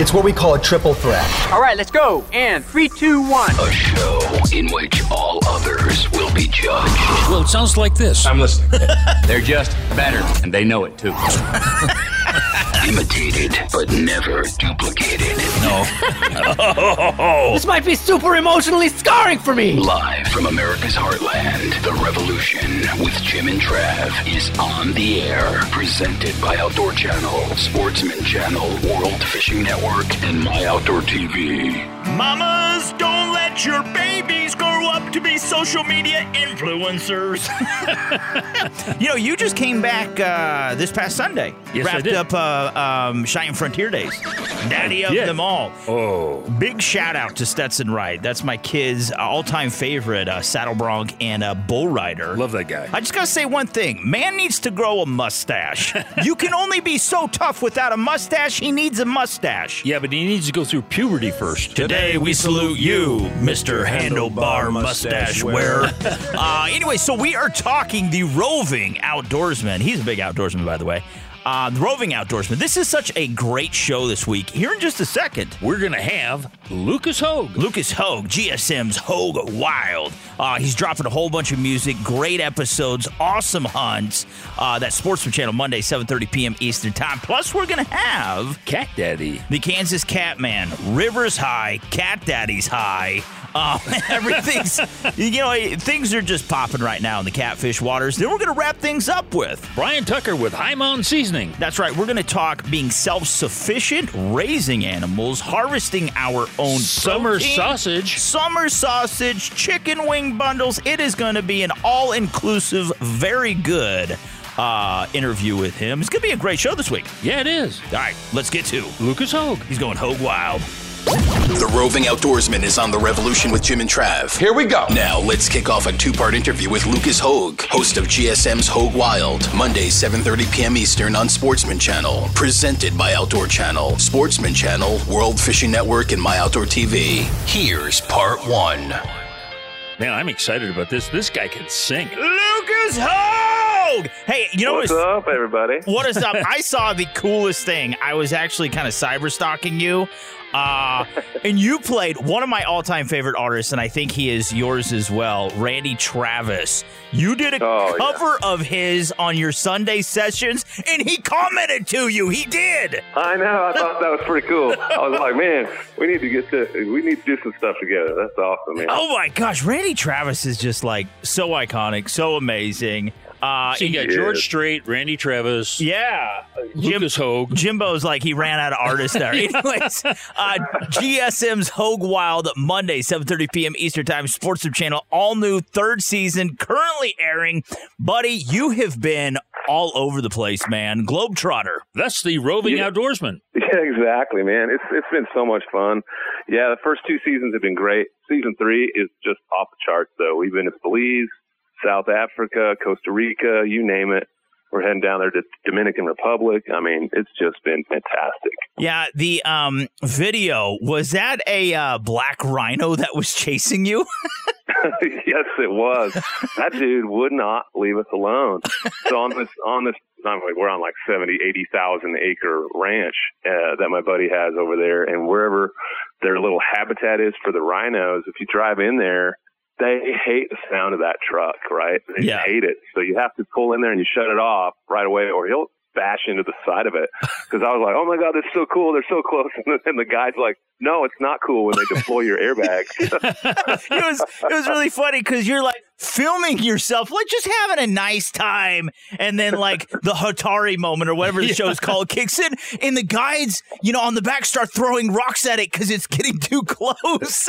It's what we call a triple threat. All right, let's go. And three, two, one. A show in which all others will be judged. Well, it sounds like this. I'm listening. They're just better, and they know it too. Imitated, but never duplicated. No. This might be super emotionally scarring for me. Live from America's heartland, The Revolution with Jim and Trav is on the air. Presented by Outdoor Channel, Sportsman Channel, World Fishing Network, and My Outdoor TV. Mamas, don't let your babies grow up to be social media influencers. you know, you just came back uh, this past Sunday. Yes, I did. up uh, um, Cheyenne Frontier Days. Daddy of them all. Oh. Big shout out to Stetson Wright. That's my kid's all time favorite uh, saddle bronc and uh, bull rider. Love that guy. I just gotta say one thing. Man needs to grow a mustache. you can only be so tough without a mustache. He needs a mustache. Yeah, but he needs to go through puberty first. Today we salute you, Mr. Handlebar Mustache Wearer. uh, anyway, so we are talking the roving outdoorsman. He's a big outdoorsman, by the way. Uh, the roving outdoorsman. This is such a great show this week. Here in just a second. We're going to have Lucas Hoge. Lucas Hoge, GSM's Hoge Wild. Uh, he's dropping a whole bunch of music, great episodes, awesome hunts. Uh, that Sportsman Channel Monday, 7:30 p.m. Eastern Time. Plus, we're gonna have Cat Daddy. the Kansas Catman, Rivers High, Cat Daddy's High. Um, everything's, you know, things are just popping right now in the catfish waters. Then we're gonna wrap things up with. Brian Tucker with High Mountain Seasoning. That's right. We're going to talk being self sufficient, raising animals, harvesting our own Summer protein, sausage. summer sausage, chicken wing bundles. It is going to be an all inclusive, very good uh, interview with him. It's going to be a great show this week. Yeah, it is. All right, let's get to. Lucas Hoge. He's going Hoge Wild. The Roving Outdoorsman is on The Revolution with Jim and Trav. Here we go. Now, let's kick off a two-part interview with Lucas Hoge, host of GSM's Hoge Wild, Monday, 7.30 p.m. Eastern on Sportsman Channel. Presented by Outdoor Channel, Sportsman Channel, World Fishing Network, and My Outdoor TV. Here's part one. Man, I'm excited about this. This guy can sing. Lucas Hoge! Hey, you know What's up, everybody? What is up? I saw the coolest thing. I was actually kind of cyber stalking you. Uh, and you played one of my all time favorite artists, and I think he is yours as well, Randy Travis. You did a Oh, yeah. cover of his on your Sunday sessions, and he commented to you. He did. I know. I thought that was pretty cool. I was like, man, we need to get to, we need to do some stuff together. That's awesome, man. Oh my gosh, Randy Travis is just like so iconic, so amazing. Uh, So you got Yes. George Strait, Randy Travis, yeah, Jim, Lucas Hoge. Jimbo's like he ran out of artists there. Anyways, uh, GSM's Hoge Wild Monday, 7:30 p.m. Eastern Time, Sportsman Channel, all new third season, currently airing. Buddy, you have been all over the place, man. Globetrotter. That's the roving Yeah. outdoorsman. Yeah, exactly, man. It's it's been so much fun. Yeah, the first two seasons have been great. Season three is just off the charts, though. We've been to Belize, South Africa, Costa Rica, you name it. We're heading down there to Dominican Republic. I mean, it's just been fantastic. Yeah, the um video was that a uh, black rhino that was chasing you? yes, it was. That dude would not leave us alone. So on this, on this, I mean, we're on like 70, 80,000 acre ranch uh, that my buddy has over there. And wherever their little habitat is for the rhinos, if you drive in there, they hate the sound of that truck, right? They Yeah. hate it. So you have to pull in there and you shut it off right away or he'll bash into the side of it. Cause I was like, oh my God, they're so cool. They're so close. And the, and the guy's like, no, it's not cool when they deploy your airbags. it was it was really funny because you're like filming yourself, like just having a nice time, and then like the Hatari moment or whatever the show's called kicks in, and the guides, you know, on the back start throwing rocks at it because it's getting too close.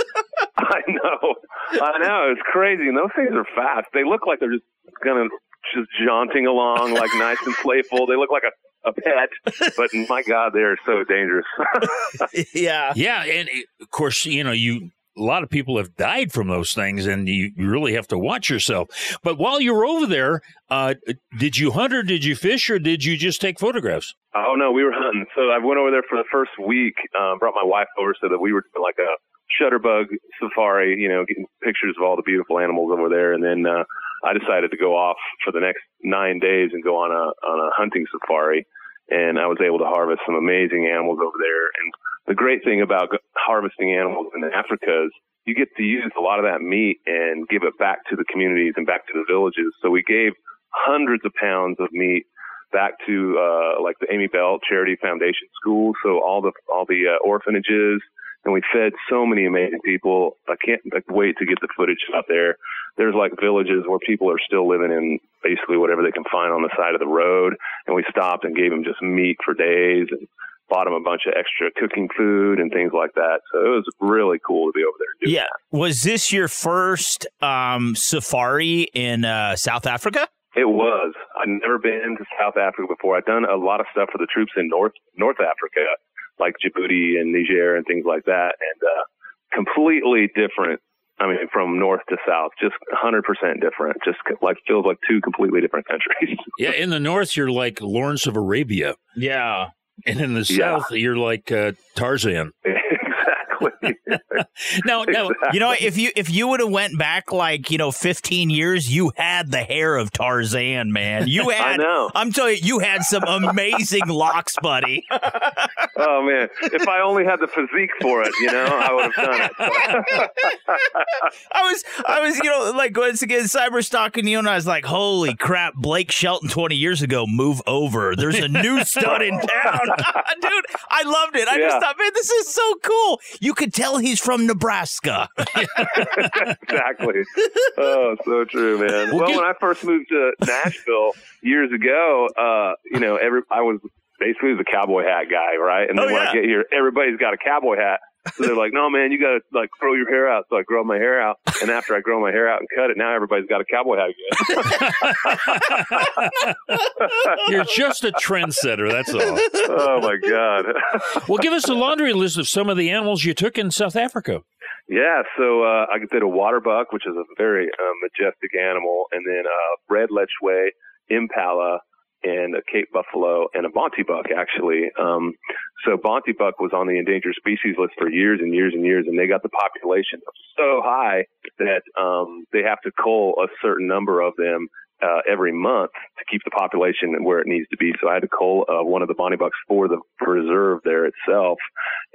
I know. I know. It's crazy. And those things are fast. They look like they're just of just jaunting along, like nice and playful. They look like a, a pet, but my God, they're so dangerous. yeah. Yeah, and of course, you know, you a lot of people have died from those things, and you you really have to watch yourself. But while you were over there, uh, did you hunt or did you fish or did you just take photographs? oh no, we were hunting. So I went over there for the first week, um, brought my wife over so that we were doing like a shutterbug safari, you know, getting pictures of all the beautiful animals over there. And then, uh, I decided to go off for the next nine days and go on a, on a hunting safari. And I was able to harvest some amazing animals over there. And the great thing about harvesting animals in Africa is you get to use a lot of that meat and give it back to the communities and back to the villages. So we gave hundreds of pounds of meat back to uh, like the Amy Bell Charity Foundation School. So all the all the uh, orphanages, and we fed so many amazing people. I can't like, wait to get the footage out there. There's like villages where people are still living in basically whatever they can find on the side of the road, and we stopped and gave them just meat for days and bought them a bunch of extra cooking food and things like that. So it was really cool to be over there. Doing Yeah. Was this your first um, safari in uh, South Africa? It was. I'd never been to South Africa before. I'd done a lot of stuff for the troops in North North Africa, like Djibouti and Niger and things like that, and uh, completely different. I mean, from north to south, just 100% different. Just like feels like two completely different countries. Yeah, in the north, you're like Lawrence of Arabia. Yeah. And in the Yeah. south, you're like uh, Tarzan. exactly. no. now, You know, if you if you would have went back like you know 15 years, you had the hair of Tarzan, man. You had. I had. know. I'm telling you, you had some amazing locks, buddy. Oh man, if I only had the physique for it, you know, I would have done it. I was, I was, you know, like once again, cyber stalking you, and I was like, "Holy crap!" Blake Shelton, 20 years ago, move over. There's a new stud in town, dude. I loved it. I just thought, man, this is so cool. You could tell he's from Nebraska. exactly. Oh, so true, man. Well, Well, get- when I first moved to Nashville years ago, uh, you know, every I was basically the cowboy hat guy, right? And then Oh, when yeah. I get here, everybody's got a cowboy hat. So they're like, "No, man, you got to like grow your hair out." So I grow my hair out, and after I grow my hair out and cut it, now everybody's got a cowboy hat again. you're just a trendsetter. That's all. oh my god. Well, give us a laundry list of some of the animals you took in South Africa. Yeah, so uh, I did a water buck, which is a very uh, majestic animal, and then uh, red lechwe, impala, and a Cape buffalo, and a Bonte buck actually. Um, so Bonte buck was on the endangered species list for years and years and years, and they got the population so high that um, they have to cull a certain number of them uh, every month to keep the population where it needs to be. So I had to cull uh, one of the Bonte bucks for the preserve there itself,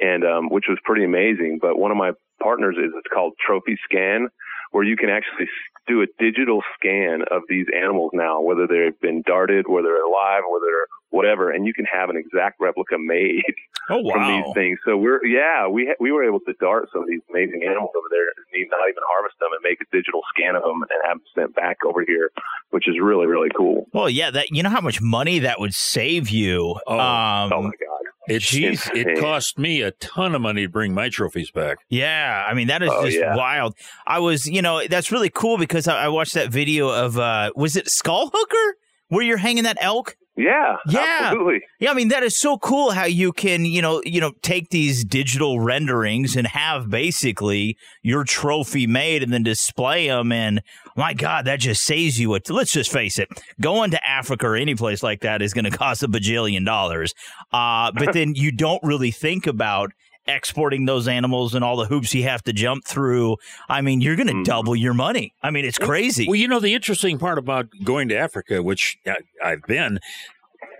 and um, which was pretty amazing. But one of my partners is it's called Trophy Scan, where you can actually do a digital scan of these animals now, whether they've been darted, whether they're alive, whether they're whatever, and you can have an exact replica made Oh from these things. So we're yeah, we ha- we were able to dart some of these amazing animals over there, and need not even harvest them, and make a digital scan of them and have them sent back over here, which is really really cool. Well, yeah, that you know how much money that would save you. Oh. um, oh my god. It, Jeez. it cost me a ton of money to bring my trophies back. Yeah, I mean that is Oh, just yeah. wild. I was, you know, that's really cool because I, I watched that video of uh was it Skull Hooker where you're hanging that elk? Yeah, Yeah. absolutely. Yeah, I mean that is so cool how you can, you know, you know, take these digital renderings and have basically your trophy made and then display them and my god, that just saves you a let's just face it. Going to Africa or any place like that is going to cost a bajillion dollars. Uh but then you don't really think about exporting those animals and all the hoops you have to jump through. I mean, you're going to Mhm. double your money. I mean, it's crazy. Well, you know, the interesting part about going to Africa, which I, I've been,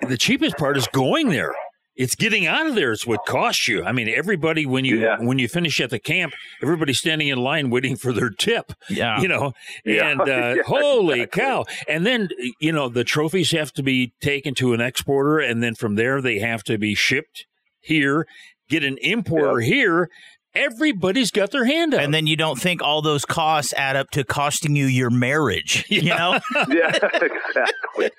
the cheapest part is going there. It's getting out of there is what costs you. I mean, everybody when you Yeah. when you finish at the camp, everybody's standing in line waiting for their tip. yeah. You know, Yeah. and uh, Yeah, holy exactly. cow! And then you know the trophies have to be taken to an exporter, and then from there they have to be shipped here. Get an importer here. Everybody's got their hand up. and then you don't think all those costs add up to costing you your marriage, you know? yeah, exactly.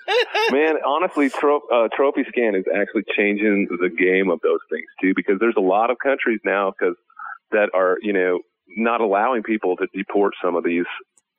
Man, honestly, tro- uh, Trophy Scan is actually changing the game of those things too, because there's a lot of countries now because that are you know not allowing people to deport some of these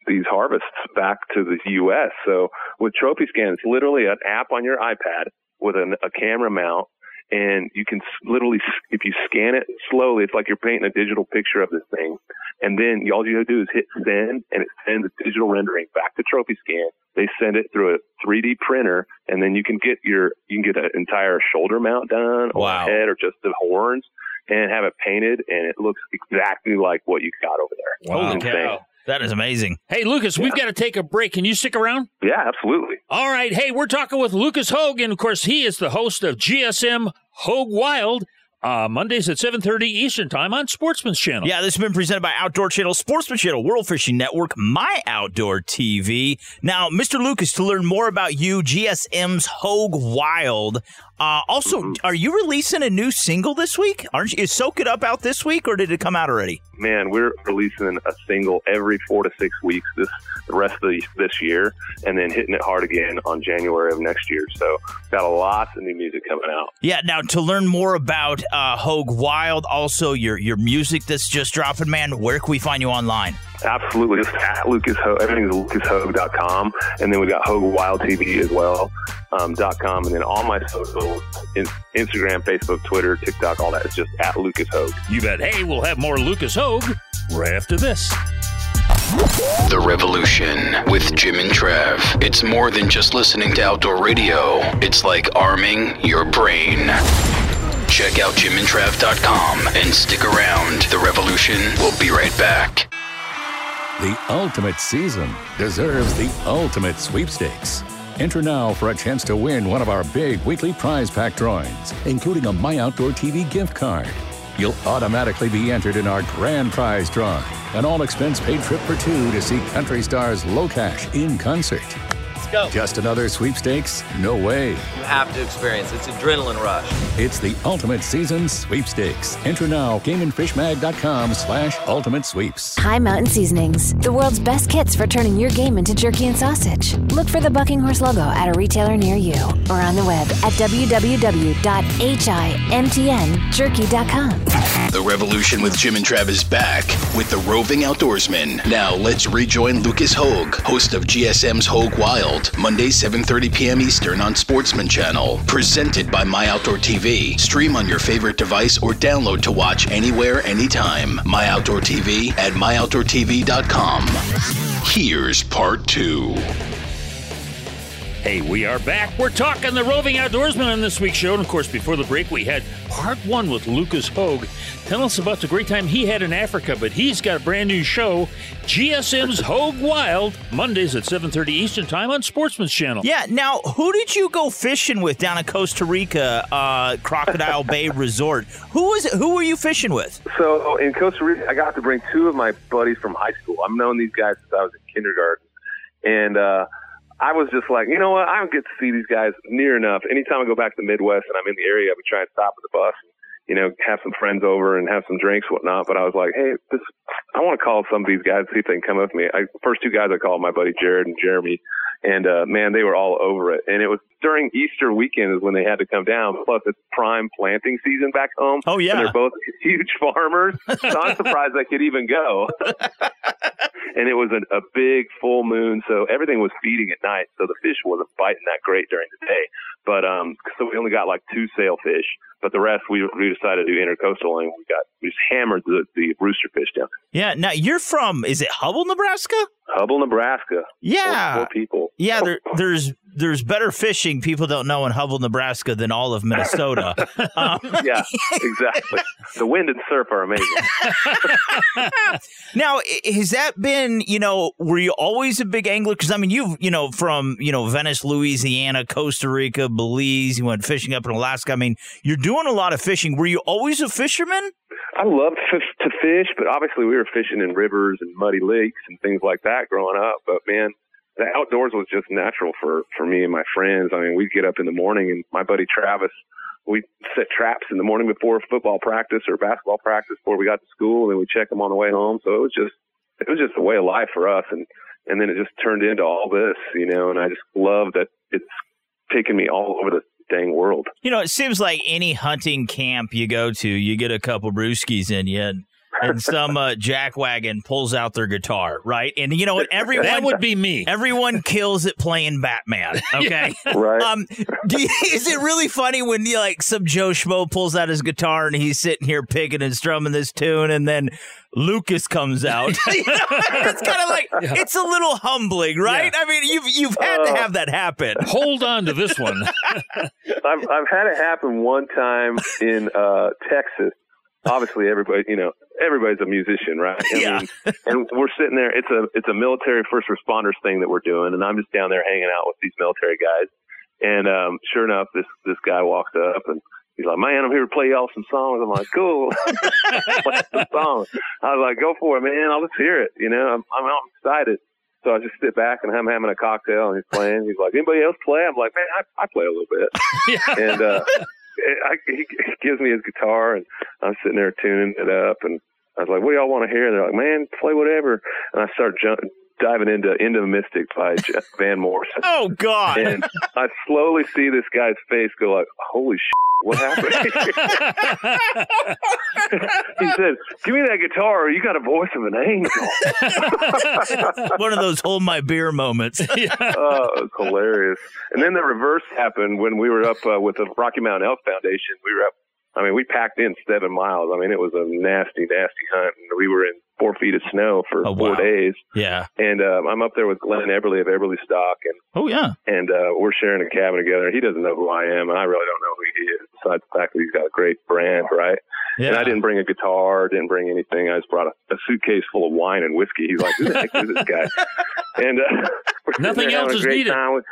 these harvests back to the U.S. So with Trophy Scan, it's literally an app on your iPad with an, a camera mount. And you can literally, if you scan it slowly, it's like you're painting a digital picture of this thing. And then all you have to do is hit send and it sends a digital rendering back to Trophy Scan. They send it through a 3D printer and then you can get your, you can get an entire shoulder mount done or Wow. head or just the horns and have it painted and it looks exactly like what you got over there. Wow. Holy cow. That is amazing. hey, Lucas, we've got to take a break. Can you stick around? Yeah, absolutely. All right. Hey, we're talking with Lucas Hoge, and of course, he is the host of GSM Hoge Wild uh, Mondays at 7.30 Eastern Time on Sportsman's Channel. Yeah, this has been presented by Outdoor Channel, Sportsman Channel, World Fishing Network, My Outdoor TV. Now, Mr. Lucas, to learn more about you, GSM's Hoge Wild. Uh, also, Mm-hmm. are you releasing a new single this week? Aren't you? Is Soak It Up out this week, or did it come out already? Man, we're releasing a single every four to six weeks this the rest of the, this year, and then hitting it hard again on January of next year. So, got a lot of new music coming out. Yeah. Now, to learn more about uh, Hoge Wild, also your your music that's just dropping, man, where can we find you online? Absolutely, just at Lucas Ho. Everything's lucashoge.com, and then we got Hoge Wild TV as well. Um, dot com, and then all my socials, in, Instagram, Facebook, Twitter, TikTok, all that is just at Lucas Hoge. You bet. Hey, we'll have more Lucas Hoge right after this. The Revolution with Jim and Trav. It's more than just listening to outdoor radio, it's like arming your brain. Check out jimandtrav.com and stick around. The Revolution will be right back. The ultimate season deserves the ultimate sweepstakes. Enter now for a chance to win one of our big weekly prize pack drawings, including a My Outdoor TV gift card. You'll automatically be entered in our grand prize drawing, an all expense paid trip for two to see country stars Locash in concert. Let's go. Just another sweepstakes? No way. You have to experience It's adrenaline rush. It's the ultimate season sweepstakes. Enter now, gameandfishmag.com slash ultimate sweeps. High Mountain Seasonings, the world's best kits for turning your game into jerky and sausage. Look for the Bucking Horse logo at a retailer near you or on the web at www.himtnjerky.com. The Revolution with Jim and Trav is back with the roving outdoorsman. Now let's rejoin Lucas Hoge, host of GSM's Hoge Wild, Monday 7:30 p.m. Eastern on Sportsman Channel, presented by My Outdoor TV. Stream on your favorite device or download to watch anywhere, anytime. My Outdoor TV at myoutdoortv.com. Here's part two. Hey, we are back. We're talking the roving outdoorsman on this week's show. And of course, before the break, we had part one with Lucas Hoge. Tell us about the great time he had in Africa, but he's got a brand new show, GSM's Hoge Wild, Mondays at 7.30 Eastern Time on Sportsman's Channel. Yeah. Now, who did you go fishing with down in Costa Rica, uh, Crocodile Bay Resort? Who was who were you fishing with? So in Costa Rica, I got to bring two of my buddies from high school. I've known these guys since I was in kindergarten, and uh, I was just like, you know what? I don't get to see these guys near enough. Anytime I go back to the Midwest and I'm in the area, I would try and stop at the bus, you know, have some friends over and have some drinks, whatnot. But I was like, hey, this, I want to call some of these guys see if they can come with me. I, first two guys I called, my buddy Jared and Jeremy, and uh, man, they were all over it. And it was during Easter weekend is when they had to come down. Plus, it's prime planting season back home. Oh, yeah. and they're both huge farmers. So I'm surprised I could even go. and it was a, a big full moon, so everything was feeding at night. So the fish wasn't biting that great during the day. But um, so we only got like two sailfish, but the rest we we decided to do intercoastal, and we got we just hammered the the rooster fish down. Yeah. Now you're from is it Hubbell, Nebraska? Hubbell, Nebraska. Yeah. Four people. Yeah, there, there's there's better fishing people don't know in Hubbell, Nebraska than all of Minnesota. um, yeah, exactly. The wind and surf are amazing. now, has that been you know were you always a big angler? Because I mean, you've you know from you know Venice, Louisiana, Costa Rica, Belize. You went fishing up in Alaska. I mean, you're doing a lot of fishing. Were you always a fisherman? I loved to fish, but obviously we were fishing in rivers and muddy lakes and things like that growing up. But man, the outdoors was just natural for for me and my friends. I mean, we'd get up in the morning, and my buddy Travis, we'd set traps in the morning before football practice or basketball practice before we got to school, and we'd check them on the way home. So it was just it was just a way of life for us, and and then it just turned into all this, you know. And I just love that it's taken me all over the dang world. You know, it seems like any hunting camp you go to, you get a couple brewskis in you. And, and some uh, jackwagon pulls out their guitar, right? And you know what? Everyone That would be me. Everyone kills it playing Batman. Okay, Right. Um, do you, is it really funny when you like some Joe Schmo pulls out his guitar and he's sitting here picking and strumming this tune, and then Lucas comes out? You know, it's kind of like it's a little humbling, right? I mean, you've you've had to have that happen. Hold on to this one. I've I've had it happen one time in uh Texas. Obviously, everybody, you know, everybody's a musician, right? I Yeah. mean, and we're sitting there. It's a it's a military first responders thing that we're doing, and I'm just down there hanging out with these military guys. And um, sure enough, this this guy walks up and He's like, man, I'm here to play y'all some songs. I'm like, cool. What's the song? I was like, go for it, man. I'll let's hear it. You know, I'm, I'm, I'm excited. So I just sit back and I'm having a cocktail and he's playing. He's like, anybody else play? I'm like, man, I, I play a little bit. yeah. and, uh, I, he gives me his guitar and I'm sitting there tuning it up and I was like, what do y'all want to hear? And they're like, man, play whatever. And I start jumping, diving into Into the Mystic by Jeff Van Morrison. Oh God! And I slowly see this guy's face go like, "Holy shit, what happened?" he said, "Give me that guitar. You got a voice of an angel." One of those hold my beer moments. oh, hilarious. And then the reverse happened when we were up uh, with the Rocky Mountain Elk Foundation. We were up. I mean, we packed in seven miles. I mean, it was a nasty, nasty hunt. And we were in four feet of snow for Oh, four wow. days. Yeah. And um, I'm up there with Glenn Eberle of Eberlestock, and Oh yeah. and uh, we're sharing a cabin together. He doesn't know who I am, and I really don't know who he is. Besides the fact that he's got a great brand, right? Yeah. And I didn't bring a guitar, didn't bring anything. I just brought a, a suitcase full of wine and whiskey. He's like, "Who the heck is this guy?" And uh, Nothing else is needed. Time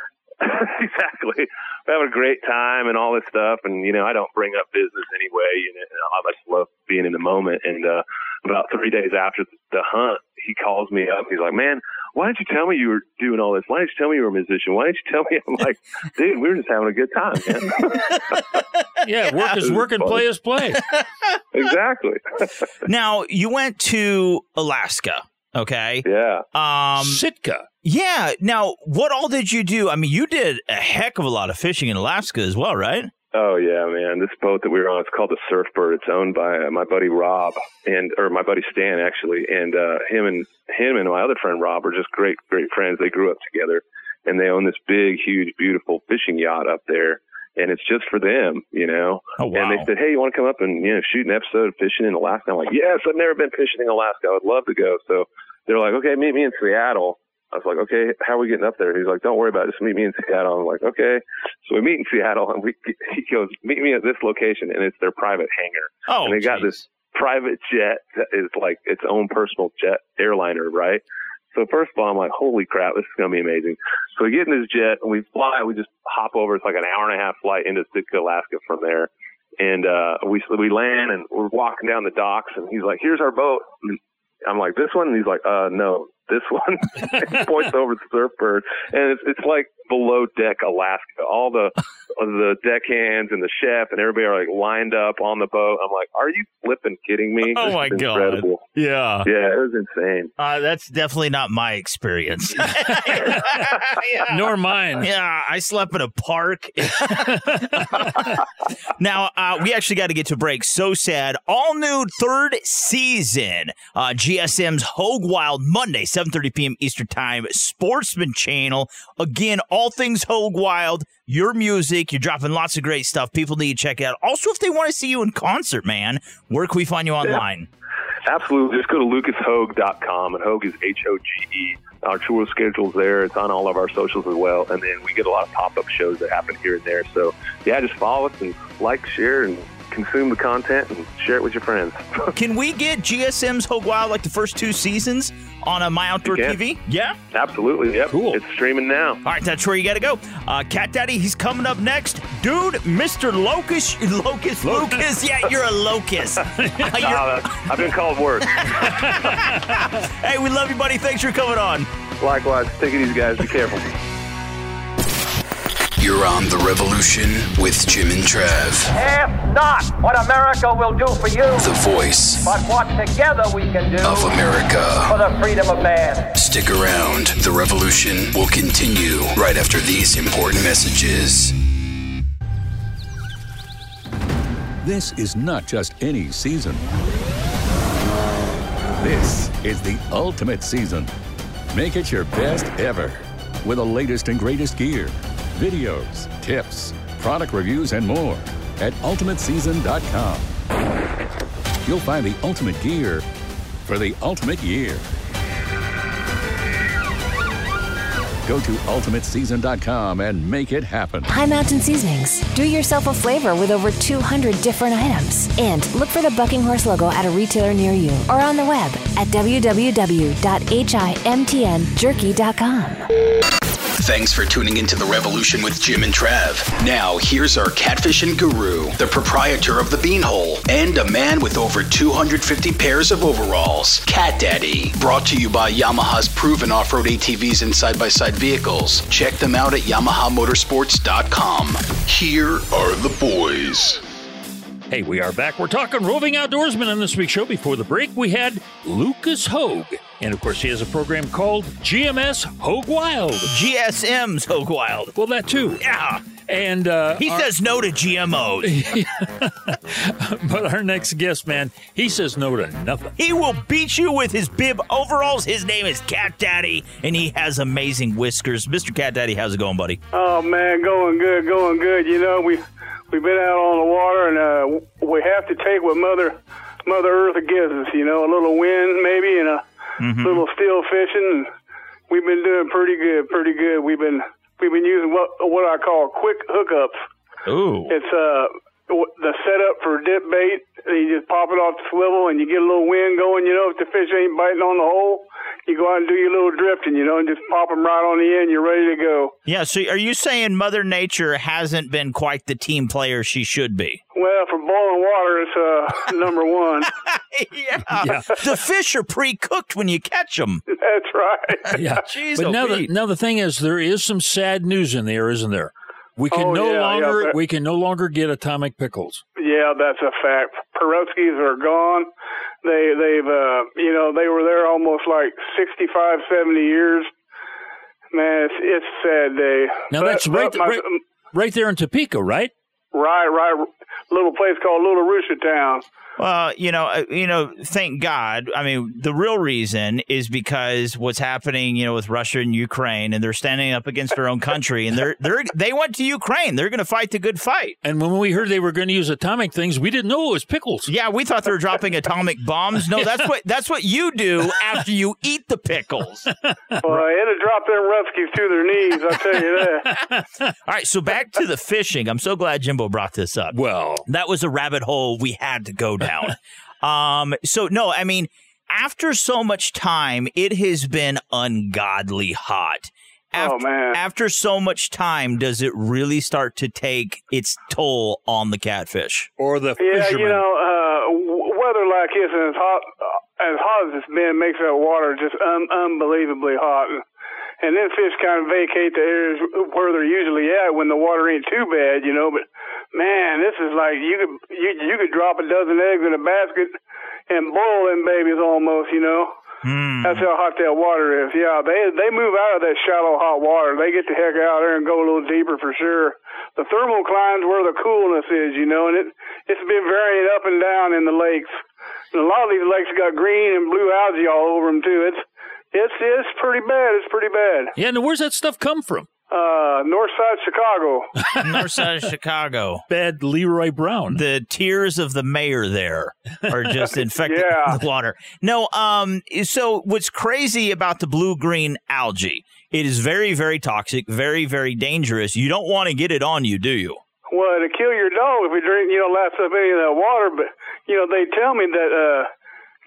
exactly. We're having a great time and all this stuff. And you know, I don't bring up business anyway. You know, I just love being in the moment. And uh, about three days after the hunt, he calls me up. He's like, "Man, why didn't you tell me you were doing all this? Why didn't you tell me you were a musician? Why didn't you tell me?" I'm like, "Dude, we were just having a good time, man." Yeah, work is work and play is play. exactly. Now you went to Alaska. Okay. Yeah. Um. Sitka. Yeah. Now, what all did you do? I mean, you did a heck of a lot of fishing in Alaska as well, right? Oh yeah, man! This boat that we were on, it's called the Surfbird. It's owned by uh, my buddy Rob and or my buddy Stan actually, and uh, him and him and my other friend Rob are just great, great friends. They grew up together, and they own this big, huge, beautiful fishing yacht up there, and it's just for them, you know. Oh wow. And they said, "Hey, you want to come up and you know shoot an episode of fishing in Alaska?" I'm like, "Yes, I've never been fishing in Alaska. I would love to go." So they're like, "Okay, meet me in Seattle." I was like, "Okay, how are we getting up there?" He's like, "Don't worry about it. Just meet me in Seattle." I'm like, "Okay." So we meet in Seattle, and we he goes, "Meet me at this location," and it's their private hangar. oh, and they got this private jet that is like its own personal jet airliner, right? So first of all, I'm like, holy crap, this is gonna be amazing. So we get in this jet and we fly. We just hop over. It's like an hour and a half flight into Sitka, Alaska from there. And uh, we we land and we're walking down the docks, and he's like, "Here's our boat." And I'm like, "This one?" And he's like, "Uh, no, this one." points over the Surfbird, and it's it's like below deck Alaska. All the the deckhands and the chef and everybody are like lined up on the boat. I'm like, "Are you flipping kidding me?" Oh This my God. Incredible. Yeah. Yeah, it was insane. Uh, that's definitely not my experience. Nor mine. Yeah, I slept in a park. now, uh, we actually got to get to break. So sad. All new third season. Uh, GSM's Hoge Wild Monday, 7.30 p.m. Eastern Time, Sportsman Channel. Again, all things Hoge Wild, your music. You're dropping lots of great stuff. People need to check it out. Also, if they want to see you in concert, man, where can we find you online? Absolutely. Just go to lucashoge.com, and Hoge is H O G E. Our tour schedule's there. It's on all of our socials as well. And then we get a lot of pop up shows that happen here and there. So, yeah, just follow us and like, share, and consume the content and share it with your friends. Can we get GSM's Hoge Wild like the first two seasons on a My Outdoor TV? Yeah. Absolutely. Yep. Cool. It's streaming now. All right, that's where you got to go. Uh, Cat Daddy, he's coming up next. Dude, Mr. Locust, Locust, Lucas. Yeah, you're a locust. Uh, you're- Uh, I've been called worse. hey, we love you, buddy. Thanks for coming on. Likewise. Take it easy, guys. Be careful. You're on The Revolution with Jim and Trav. Ask not what America will do for you, The voice but what together we can do of America. for the freedom of man. Stick around. The revolution will continue right after these important messages. This is not just any season. This is the ultimate season. Make it your best ever with the latest and greatest gear, videos, tips, product reviews, and more at ultimateseason.com. You'll find the ultimate gear for the ultimate year. Go to ultimateseason.com and make it happen. High Mountain Seasonings. Do yourself a flavor with over 200 different items. And look for the Bucking Horse logo at a retailer near you or on the web at www.himtnjerky.com. Thanks for tuning into the revolution with Jim and Trav. Now, here's our catfishing guru, the proprietor of the Beanhole, and a man with over 250 pairs of overalls, Cat Daddy. Brought to you by Yamaha's proven off road ATVs and side by side vehicles. Check them out at YamahaMotorsports.com. Here are the boys. Hey, we are back. We're talking roving outdoorsmen on this week's show. Before the break, we had Lucas Hoge. And of course, he has a program called GMS Hoge Wild. GSM's Hoge Wild. Well, that too. Yeah. And uh, He our- says no to GMOs. but our next guest, man, he says no to nothing. he will beat you with his bib overalls. His name is Cat Daddy, and he has amazing whiskers. Mr. Cat Daddy, how's it going, buddy? Oh man, going good, going good. You know, we we've been out on the water, and uh, we have to take what Mother Mother Earth gives us. You know, a little wind maybe, and a little still fishing. We've been doing pretty good, pretty good. We've been we've been using what what I call quick hookups. Ooh. It's uh the setup for dip bait. You just pop it off the swivel, and you get a little wind going. You know, if the fish ain't biting on the hole, you go out and do your little drifting. You know, and just pop them right on the end. You're ready to go. Yeah, so are you saying Mother Nature hasn't been quite the team player she should be? Well, for boiling water, it's uh, number one. yeah. The fish are pre cooked when you catch them. That's right. Yeah. Jeez, but now the, now the thing is, there is some sad news in there, isn't there? We can Oh, no yeah, yeah, longer but- we can no longer get atomic pickles. Yeah, that's a fact. Porubsky's are gone. They they've uh you know they were there almost like 65, 70 years. Man, it's it's sad day. Now But- that's right, my- right right there in Topeka, right? right, right. Little place called Little Rooster Town. Well, you know, uh, you know, thank God. I mean, the real reason is because what's happening, you know, with Russia and Ukraine, and they're standing up against their own country, and they're they're they went to Ukraine. They're going to fight the good fight. And when we heard they were going to use atomic things, we didn't know it was pickles. Yeah, we thought they were dropping atomic bombs. No, that's what that's what you do after you eat the pickles. Well, it'll drop them Ruskies to their knees. I tell you that. All right, so back to the fishing. I'm so glad Jimbo brought this up. Well, that was a rabbit hole we had to go down. Um, so no, I mean, after so much time, it has been ungodly hot. After, Oh, man. After so much time, does it really start to take its toll on the catfish? or the Yeah, fishermen. you know, uh, weather like this and as hot as hot as it's been makes that water just un- unbelievably hot. And, then fish kind of vacate the areas where they're usually at when the water ain't too bad, you know. But man, this is like you could you you could drop a dozen eggs in a basket and boil them babies almost, you know. Hmm. That's how hot that water is. Yeah, they they move out of that shallow hot water. They get the heck out there and go a little deeper for sure. The thermocline's where the coolness is, you know, and it it's been varying up and down in the lakes. And a lot of these lakes got green and blue algae all over them too. It's it's it's pretty bad. It's pretty bad. yeah, now where's that stuff come from? Uh, north side Chicago. North side of Chicago. Bad Leroy Brown. The tears of the mayor there are just infecting Yeah. the water. No, um, so what's crazy about the blue green algae? It is very, very toxic, very, very dangerous. You don't want to get it on you, do you? Well, to kill your dog if you drink, you know, laps up any of that water. But you know, they tell me that uh,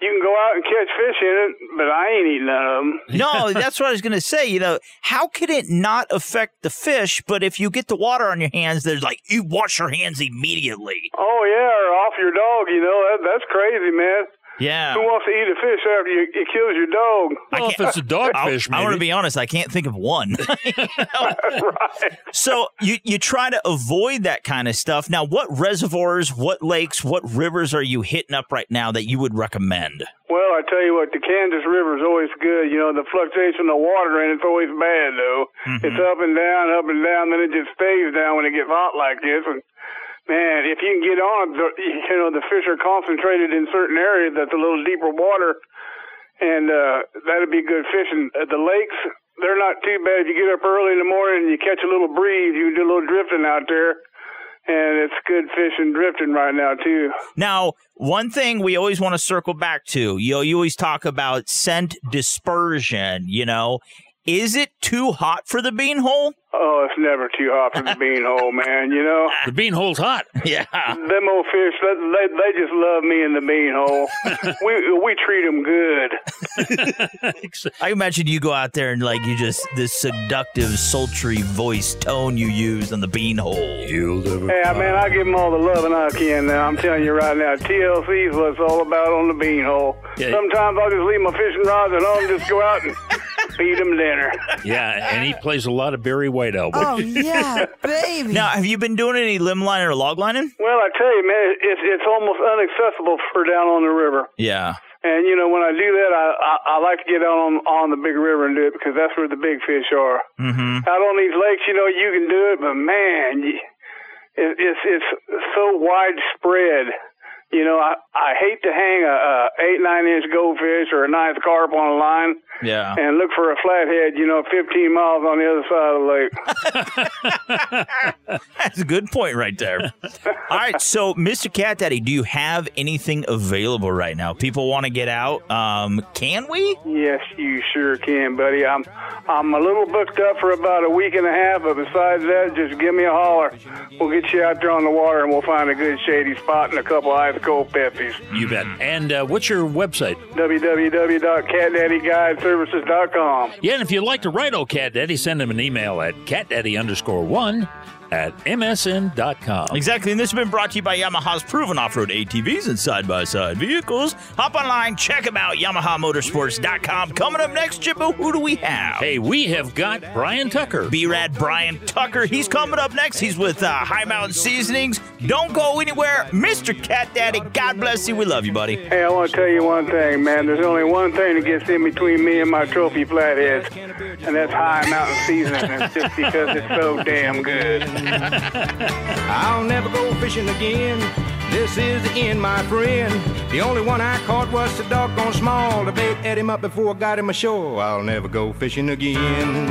you can go out and catch fish in it, but I ain't eating none of them. No, that's what I was going to say. You know, how could it not affect the fish? But if you get the water on your hands, there's like you wash your hands immediately. Oh yeah, or off your dog. You know, that that's crazy, man. Yeah. Who wants to eat a fish after you, it kills your dog? Well, if it's a dogfish, I, I want to be honest. I can't think of one. right. so you you try to avoid that kind of stuff. Now, what reservoirs, what lakes, what rivers are you hitting up right now that you would recommend? Well, I tell you what, the Kansas River is always good. You know, the fluctuation of water in it's always bad though. Mm-hmm. It's up and down, up and down, then it just stays down when it gets hot like this. And man, if you can get on, the, you know, the fish are concentrated in certain areas that's a little deeper water, and uh, that'd be good fishing. At the lakes, they're not too bad. If you get up early in the morning and you catch a little breeze, you can do a little drifting out there. And it's good fishing drifting right now too. Now, one thing we always want to circle back to, you know, you always talk about scent dispersion, you know. Is it too hot for the beanhole? Oh, it's never too hot for the beanhole, man. You know, The beanhole's hot. Yeah. them old fish, they, they, they just love me in the beanhole. we we treat them good. I imagine you go out there and like you just this seductive, sultry voice tone you use on the beanhole. You live Hey, man, I give them all the love and I can. Now I'm telling you right now, TLC is what it's all about on the beanhole. Yeah. Sometimes I'll just leave my fishing rods at home, and just go out and feed them dinner. Yeah, and he plays a lot of Barry White album. Oh yeah, baby. Now, have you been doing any limb lining or log lining? Well, I tell you, man, it's it's almost inaccessible for down on the river. Yeah. And you know, when I do that, I, I I like to get out on on the big river and do it because that's where the big fish are. Mm-hmm. Out on these lakes, you know, you can do it, but man, you, it, it's it's so widespread. You know, I I hate to hang a, a eight nine inch goldfish or a ninth carp on a line Yeah. and look for a flathead. You know, fifteen miles on the other side of the lake. That's a good point right there. All right, so Mr. Cat Daddy, do you have anything available right now? People want to get out. Um, can we? Yes, you sure can, buddy. I'm I'm a little booked up for about a week and a half, but besides that, just give me a holler. We'll get you out there on the water, and we'll find a good shady spot and a couple ice peppies. You bet. And uh, what's your website? www.catdaddyguideservices.com. Yeah, and if you'd like to write old Cat Daddy, send him an email at catdaddy underscore one at msn.com. Exactly, and this has been brought to you by Yamaha's proven off-road ATVs and side-by-side vehicles. Hop online, check them out, YamahaMotorsports.com. Coming up next, Jimbo, who do we have? Hey, we have got Brian Tucker. B-Rad Brian Tucker. He's coming up next. He's with uh, High Mountain Seasonings. Don't go anywhere. Mr. Cat Daddy, God bless you. We love you, buddy. Hey, I want to tell you one thing, man. There's only one thing that gets in between me and my trophy flatheads, and that's high mountain seasoning. It's just because it's so damn good. I'll never go fishing again. This is the end, my friend. The only one I caught was the doggone small. The bait ate him up before I got him ashore. I'll never go fishing again.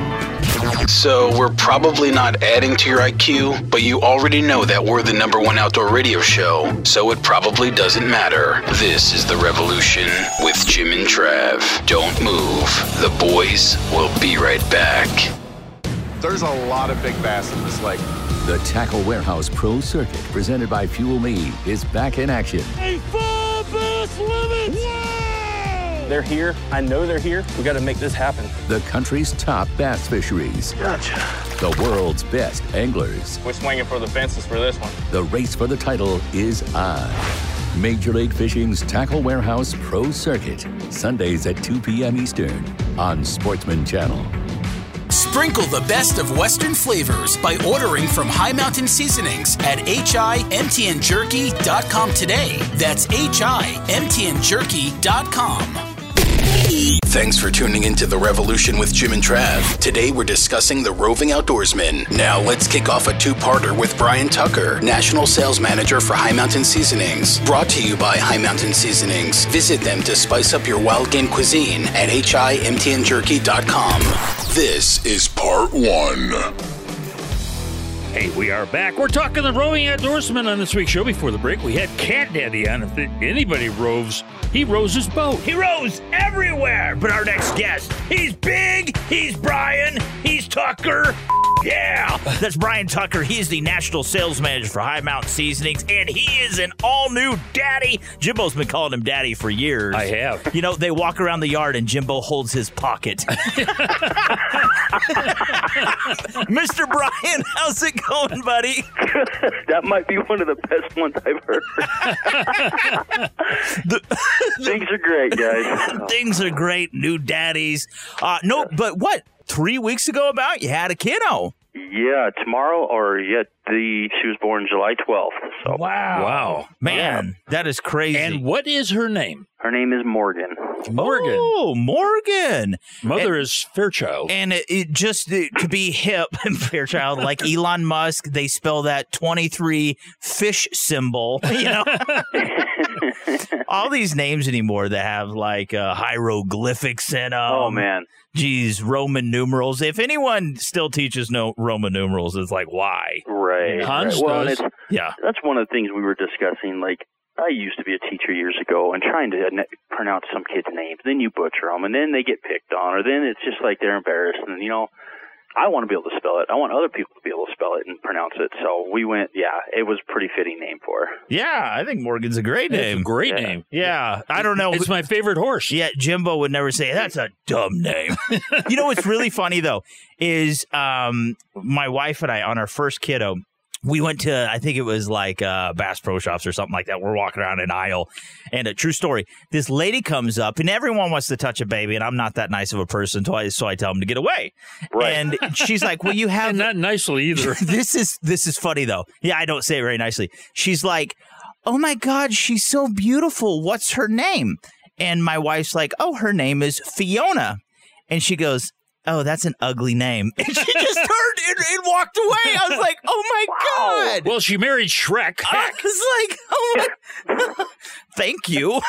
So, we're probably not adding to your IQ, but you already know that we're the number one outdoor radio show, so it probably doesn't matter. This is The Revolution with Jim and Trav. Don't move. The boys will be right back. There's a lot of big bass in this lake. The Tackle Warehouse Pro Circuit, presented by Fuel Me, is back in action. A full boost limit! Wow! They're here. I know they're here. We got to make this happen. The country's top bass fisheries. Gotcha. The world's best anglers. We're swinging for the fences for this one. The race for the title is on. Major League Fishing's Tackle Warehouse Pro Circuit, Sundays at 2 p.m. Eastern on Sportsman Channel. Sprinkle the best of Western flavors by ordering from High Mountain Seasonings at himtnjerky.com today. That's himtnjerky.com. Thanks for tuning into The Revolution with Jim and Trav. Today we're discussing the roving outdoorsman. Now let's kick off a two parter with Brian Tucker, National Sales Manager for High Mountain Seasonings. Brought to you by High Mountain Seasonings. Visit them to spice up your wild game cuisine at himtnjerky.com. This is part one. Hey, we are back. We're talking the roving outdoorsman on this week's show. Before the break, we had Cat Daddy on. If anybody roves, he rows his boat. He rows everywhere. But our next guest, he's big, he's Brian, he's Tucker. Yeah. That's Brian Tucker. He is the national sales manager for High Mountain Seasonings, and he is an all new daddy. Jimbo's been calling him daddy for years. I have. You know, they walk around the yard and Jimbo holds his pocket. Mr. Brian, how's it going, buddy? that might be one of the best ones I've heard. Things are great, guys. Things are great. New daddies. Uh, no, but what? Three weeks ago, about you had a kiddo. Yeah, tomorrow or yet the she was born July twelfth. So wow, wow, man, that is crazy. And what is her name? Her name is Morgan. Morgan. Oh, Morgan. Mother And- is Fairchild. And it, it just it, to be hip and Fairchild, like Elon Musk, they spell that 23 fish symbol, you know? All these names anymore that have like uh, hieroglyphics in them. Oh man. Geez, Roman numerals. If anyone still teaches no Roman numerals, it's like, why? Right. Right. Well, does. it's, Yeah. that's one of the things we were discussing. Like I used to be a teacher years ago and trying to pronounce some kids' names. Then you butcher them, and then they get picked on, or then it's just like they're embarrassed. And you know, I want to be able to spell it. I want other people to be able to spell it and pronounce it. So we went. Yeah, it was a pretty fitting name for her. Yeah, I think Morgan's a great It's name. a great name. Yeah, I don't know. It's my favorite horse. Yeah, Jimbo would never say that's a dumb name. you know what's really funny though is um my wife and I on our first kiddo. We went to, I think it was like uh, Bass Pro Shops or something like that. We're walking around an aisle, and a true story. This lady comes up, and everyone wants to touch a baby, and I'm not that nice of a person, so I, so I tell them to get away. Right. And she's like, "Well, you have not nicely either." this is this is funny though. Yeah, I don't say it very nicely. She's like, "Oh my god, she's so beautiful. What's her name?" And my wife's like, "Oh, her name is Fiona." And she goes, "Oh, that's an ugly name." And she just turned and, and walked away. I was like, "Oh my god." Well, she married Shrek. I was like, "Oh my Thank you."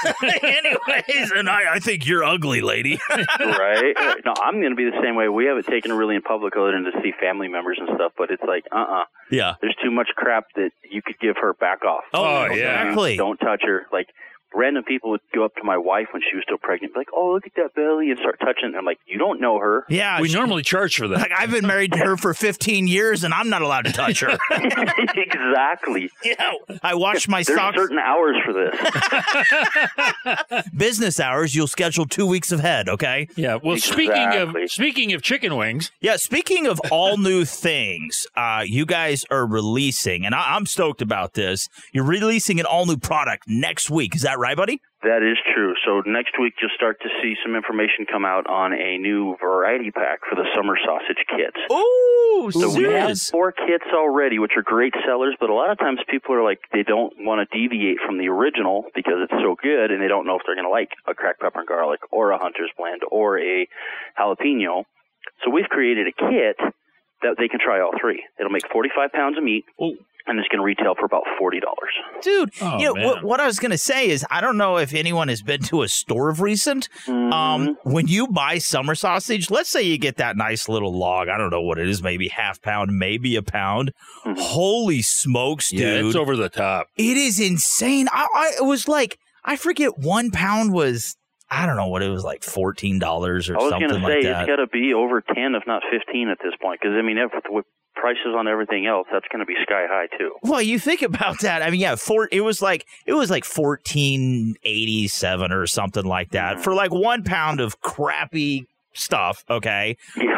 Anyways, and I, I think you're ugly, lady. right? No, I'm going to be the same way. We haven't taken her really in public other than to see family members and stuff, but it's like, uh uh Yeah. There's too much crap that you could give her back off. Oh, Don't exactly. Don't touch her. Like, random people would go up to my wife when she was still pregnant, be like, oh, look at that belly, and start touching. And I'm like, you don't know her. Yeah, we she- normally charge for that. Like I've been married to her for 15 years, and I'm not allowed to touch her. exactly. You know, I wash my There's socks. certain hours for this. Business hours, you'll schedule two weeks ahead. Okay. Yeah. Well, speaking of speaking of chicken wings, Yeah, speaking of all new things, uh, you guys are releasing, and I- I'm stoked about this. You're releasing an all new product next week. Is that right, buddy? That is true. So next week you'll start to see some information come out on a new variety pack for the summer sausage kits. Ooh, So we have four kits already, which are great sellers, but a lot of times people are like, they don't want to deviate from the original because it's so good and they don't know if they're going to like a cracked pepper and garlic or a hunter's blend or a jalapeno. So we've created a kit that they can try all three. It'll make 45 pounds of meat and it's going to retail for about $40. Dude, Oh, you know man. what, what I was going to say is I don't know if anyone has been to a store of recent. Mm-hmm. Um, when you buy summer sausage, let's say you get that nice little log. I don't know what it is, maybe half pound, maybe a pound. Holy smokes, dude! yeah, it's over the top. It is insane. I, I it was like I forget one pound was I don't know what it was like fourteen dollars or I was something going to say like it's that. got to be over 10, if not 15 at this point, because I mean, if, with prices on everything else, that's going to be sky high too. well, you think about that. I mean, yeah, four. It was like it was like fourteen eighty seven or something like that for like one pound of crappy stuff. Okay.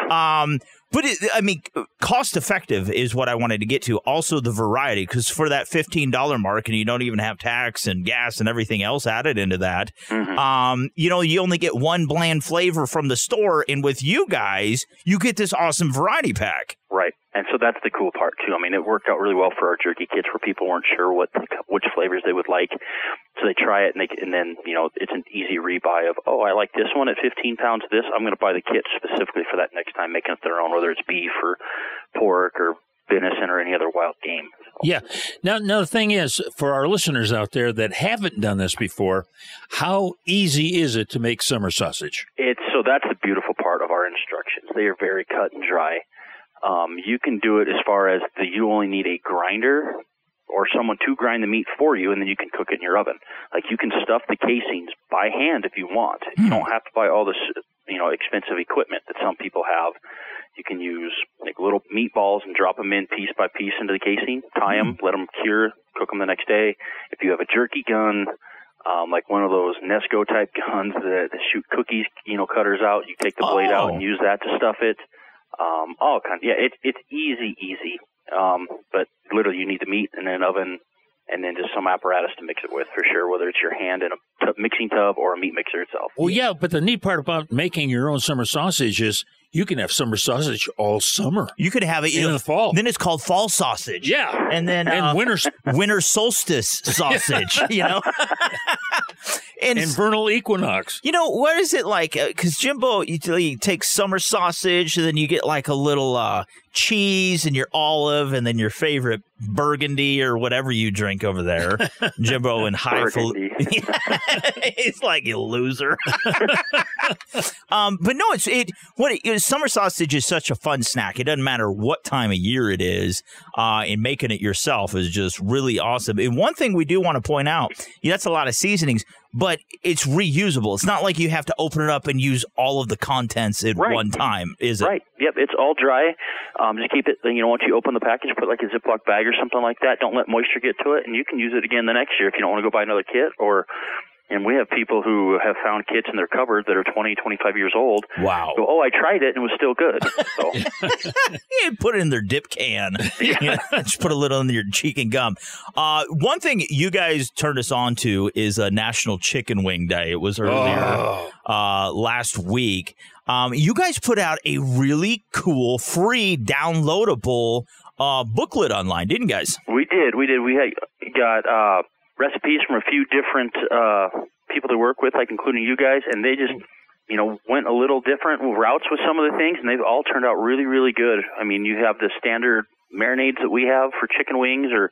Um, but it, I mean, cost effective is what I wanted to get to. Also, the variety, because for that fifteen dollar mark, and you don't even have tax and gas and everything else added into that. Um, you know, you only get one bland flavor from the store, and with you guys, you get this awesome variety pack. Right. And so that's the cool part too. I mean, it worked out really well for our jerky kits where people weren't sure what which flavors they would like, so they try it and they and then you know it's an easy rebuy of oh I like this one at 15 pounds this I'm going to buy the kit specifically for that next time making it their own whether it's beef or pork or venison or any other wild game. Yeah. Now, now the thing is, for our listeners out there that haven't done this before, how easy is it to make summer sausage? It's so that's the beautiful part of our instructions. They are very cut and dry. Um, you can do it as far as the you only need a grinder or someone to grind the meat for you, and then you can cook it in your oven. Like you can stuff the casings by hand if you want. You don't have to buy all this, you know, expensive equipment that some people have. You can use like little meatballs and drop them in piece by piece into the casing, tie them, let them cure, cook them the next day. If you have a jerky gun, um, like one of those Nesco type guns that, that shoot cookies, you know, cutters out. You take the blade out and use that to stuff it. Um, all kinds. Yeah, it's it's easy, easy. Um, but literally, you need the meat in an oven, and then just some apparatus to mix it with for sure. Whether it's your hand in a t- mixing tub or a meat mixer itself. Well, yeah, but the neat part about making your own summer sausage is you can have summer sausage all summer. You could have it in the fall. Then it's called fall sausage. Yeah, and then and uh, winter winter solstice sausage. you know, and, and vernal equinox. You know what is it like? Because Jimbo, you, you take summer sausage, and then you get like a little uh, cheese and your olive, and then your favorite burgundy or whatever you drink over there, Jimbo and high highfalutin. it's like you loser. um, but no, it's it. What it, is, summer sausage is such a fun snack. It doesn't matter what time of year it is. Uh, and making it yourself is just really awesome. And one thing we do want to point out, yeah, that's a lot of seasonings, but it's reusable. It's not like you have to open it up and use all of the contents at Right. one time, is it? Right. Yep. It's all dry. Um, just keep it. You know, once you open the package, put like a Ziploc bag or something like that. Don't let moisture get to it, and you can use it again the next year if you don't want to go buy another kit. Or, and we have people who have found kits in their cupboard that are 20, 25 years old. Wow. Go, oh, I tried it and it was still good. So Yeah, put it in their dip can. You know, just put a little in your cheek and gum. Uh, one thing you guys turned us on to is a National Chicken Wing Day. It was earlier Oh. uh, last week. Um, you guys put out a really cool, free, downloadable uh, booklet online, didn't you guys? we did. We did. We had got uh, recipes from a few different uh, people to work with, like including you guys, and they just. You know, went a little different routes with some of the things, and they've all turned out really, really good. I mean, you have the standard marinades that we have for chicken wings, or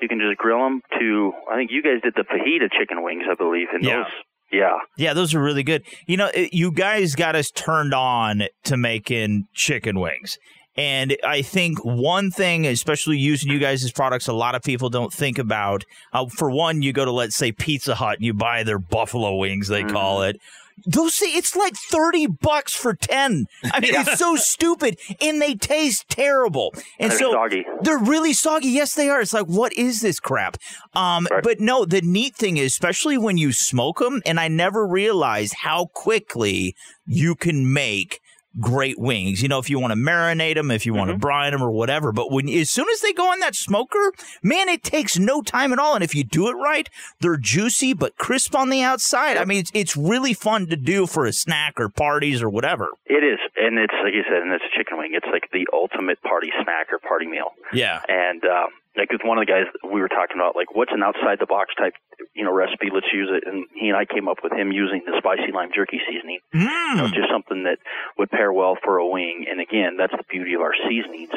you can just grill them. To I think you guys did the fajita chicken wings, I believe, and Yeah. those, yeah, Yeah, those are really good. You know, you guys got us turned on to making chicken wings. And I think one thing, especially using you guys' products, a lot of people don't think about. Uh, for one, you go to, let's say, Pizza Hut and you buy their buffalo wings, they call Mm-hmm. it. Those say it's like 30 bucks for 10. I mean, it's so stupid and they taste terrible. And They're so soggy. they're really soggy. Yes, they are. It's like, what is this crap? Um, but no, the neat thing is, especially when you smoke them, and I never realized how quickly you can make great wings. You know, if you want to marinate them, if you want to brine them or whatever. But when as soon as they go on that smoker, man, it takes no time at all. And if you do it right, they're juicy but crisp on the outside. I mean, it's it's really fun to do for a snack or parties or whatever. it is, and it's like you said, and it's a chicken wing. It's like the ultimate party snack or party meal. Yeah. And um, like with one of the guys, we were talking about like what's an outside the box type, you know, recipe. Let's use it. And he and I came up with him using the spicy lime jerky seasoning. You know, just something that would pair well for a wing. And again, that's the beauty of our seasonings.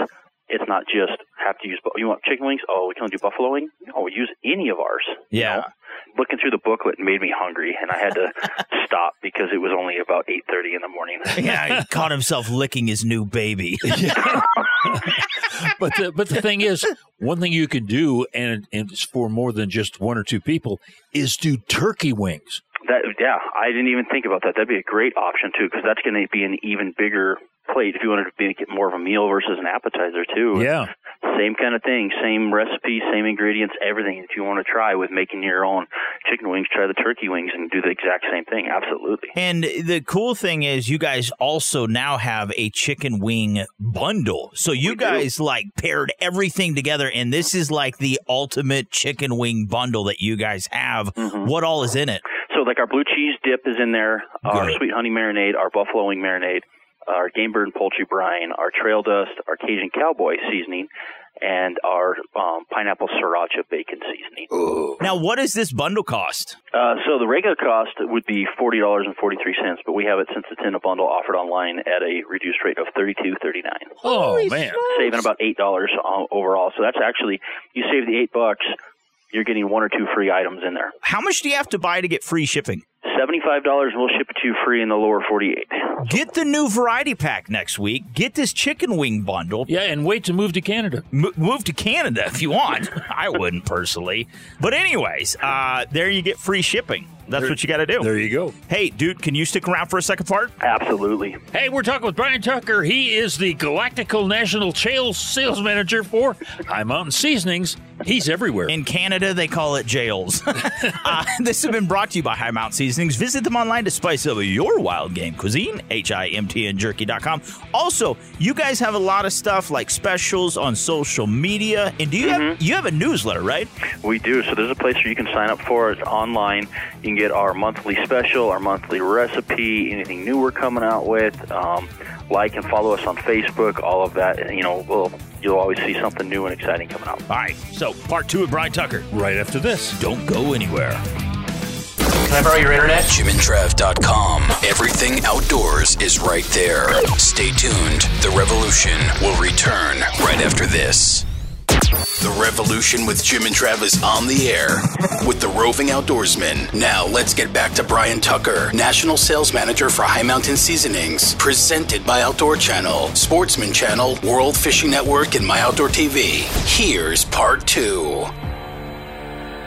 It's not just have to use. You want chicken wings? Oh, we can only do buffalo wing. No, we use any of ours. you Yeah. know? Looking through the booklet made me hungry, and I had to stop because it was only about eight thirty in the morning. Yeah, he caught himself licking his new baby. but the, but the thing is, one thing you can do, and, and it's for more than just one or two people, is do turkey wings. That yeah, I didn't even think about that. That'd be a great option too, because that's going to be an even bigger plate if you wanted to make it more of a meal versus an appetizer too. Yeah. Same kind of thing, same recipe, same ingredients, everything. If you want to try with making your own chicken wings, try the turkey wings and do the exact same thing. Absolutely. And the cool thing is, you guys also now have a chicken wing bundle. So you guys like paired everything together, and this is like the ultimate chicken wing bundle that you guys have. Mm-hmm. What all is in it? So like our blue cheese dip is in there, our Good. sweet honey marinade, our buffalo wing marinade, our game bird and poultry brine, our trail dust, our Cajun cowboy seasoning, and our um, pineapple sriracha bacon seasoning. Now, what does this bundle cost? Uh, so the regular cost would be forty dollars and forty three cents, but we have it since it's in a bundle offered online at a reduced rate of thirty two thirty nine. Oh man, saving about eight dollars uh, overall. So that's actually you save the eight bucks, you're getting one or two free items in there. How much do you have to buy to get free shipping? Seventy five dollars, we'll ship it to you free in the lower forty eight. Get the new variety pack next week. Get this chicken wing bundle. Yeah, and wait to move to Canada. M- move to Canada if you want. I wouldn't personally. But, anyways, uh, there you get free shipping. That's There- what you got to do. There you go. Hey, dude, can you stick around for a second part? Absolutely. Hey, we're talking with Brian Tucker. He is the Galactical National Sales Sales Manager for Hi Mountain Seasonings. He's everywhere. In Canada, they call it jails. uh, this has been brought to you by Hi Mountain Seasonings. Things visit them online to spice up your wild game cuisine, H-I-M-T-N jerky.com. Also, you guys have a lot of stuff like specials on social media. And do you have you have a newsletter, right? We do. So there's a place where you can sign up for it online. You can get our monthly special, our monthly recipe, anything new we're coming out with. Um, like and follow us on Facebook. All of that. You know, we'll, you'll always see something new and exciting coming out. All right. So, part two of Brian Tucker. Right after this. Don't go anywhere. Can I borrow your internet? JimandTrav.com. Everything outdoors is right there. Stay tuned. The revolution will return right after this. The revolution with Jim and Trav is on the air with the roving outdoorsman. Now let's get back to Brian Tucker, National Sales Manager for Hi Mountain Seasonings, presented by Outdoor Channel, Sportsman Channel, World Fishing Network, and My Outdoor TV. Here's part two.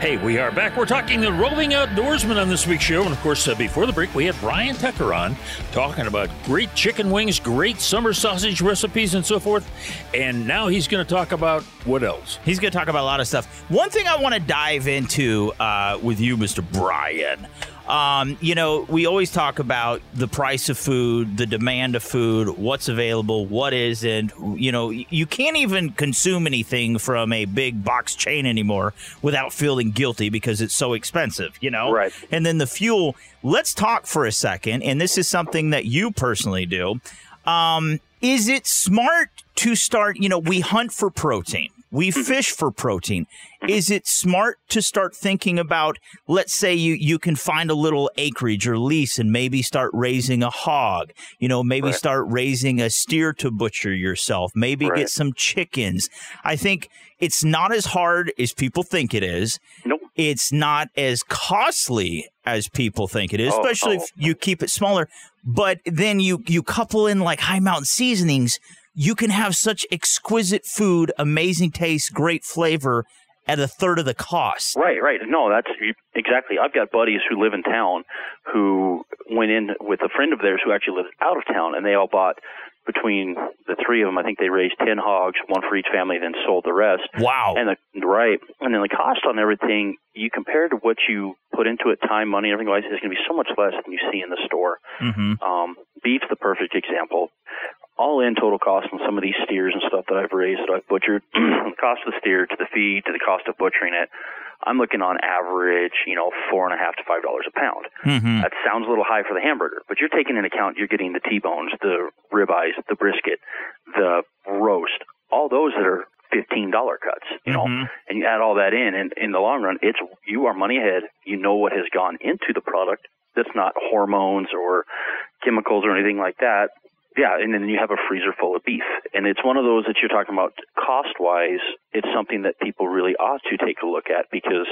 Hey, we are back. We're talking the roving outdoorsman on this week's show. And of course, uh, before the break, we had Brian Tucker on talking about great chicken wings, great summer sausage recipes, and so forth. And now he's going to talk about what else? He's going to talk about a lot of stuff. One thing I want to dive into uh, with you, Mr. Brian. Um, you know, we always talk about the price of food, the demand of food, what's available, what isn't. You know, you can't even consume anything from a big box chain anymore without feeling guilty because it's so expensive, you know? Right. And then the fuel. Let's talk for a second. And this is something that you personally do. Um, is it smart to start? You know, we hunt for protein. We mm-hmm. fish for protein. Mm-hmm. Is it smart to start thinking about, let's say you, you can find a little acreage or lease and maybe start raising a hog, you know, maybe Right. start raising a steer to butcher yourself, maybe Right. get some chickens. I think it's not as hard as people think it is. Nope. It's not as costly as people think it is, Oh, especially oh. if you keep it smaller. But then you you couple in like hi mountain seasonings, you can have such exquisite food, amazing taste, great flavor at a third of the cost. Right, right. No, that's exactly. I've got buddies who live in town who went in with a friend of theirs who actually lives out of town, and they all bought between the three of them. I think they raised ten hogs, one for each family, then sold the rest. Wow. And the right, and then the cost on everything you compare to what you put into it, time, money, everything else, is going to be so much less than you see in the store. Mm-hmm. Um, beef's the perfect example. All in total cost on some of these steers and stuff that I've raised that I've butchered, the cost of the steer to the feed to the cost of butchering it, I'm looking on average, you know, four and a half to five dollars a pound. Mm-hmm. That sounds a little high for the hamburger, but you're taking into account you're getting the T-bones, the ribeyes, the brisket, the roast, all those that are fifteen dollar cuts, you know, Mhm. and you add all that in, and in the long run, it's you are money ahead. You know what has gone into the product. That's not hormones or chemicals or anything like that. Yeah, and then you have a freezer full of beef, and it's one of those that you're talking about cost wise. It's something that people really ought to take a look at because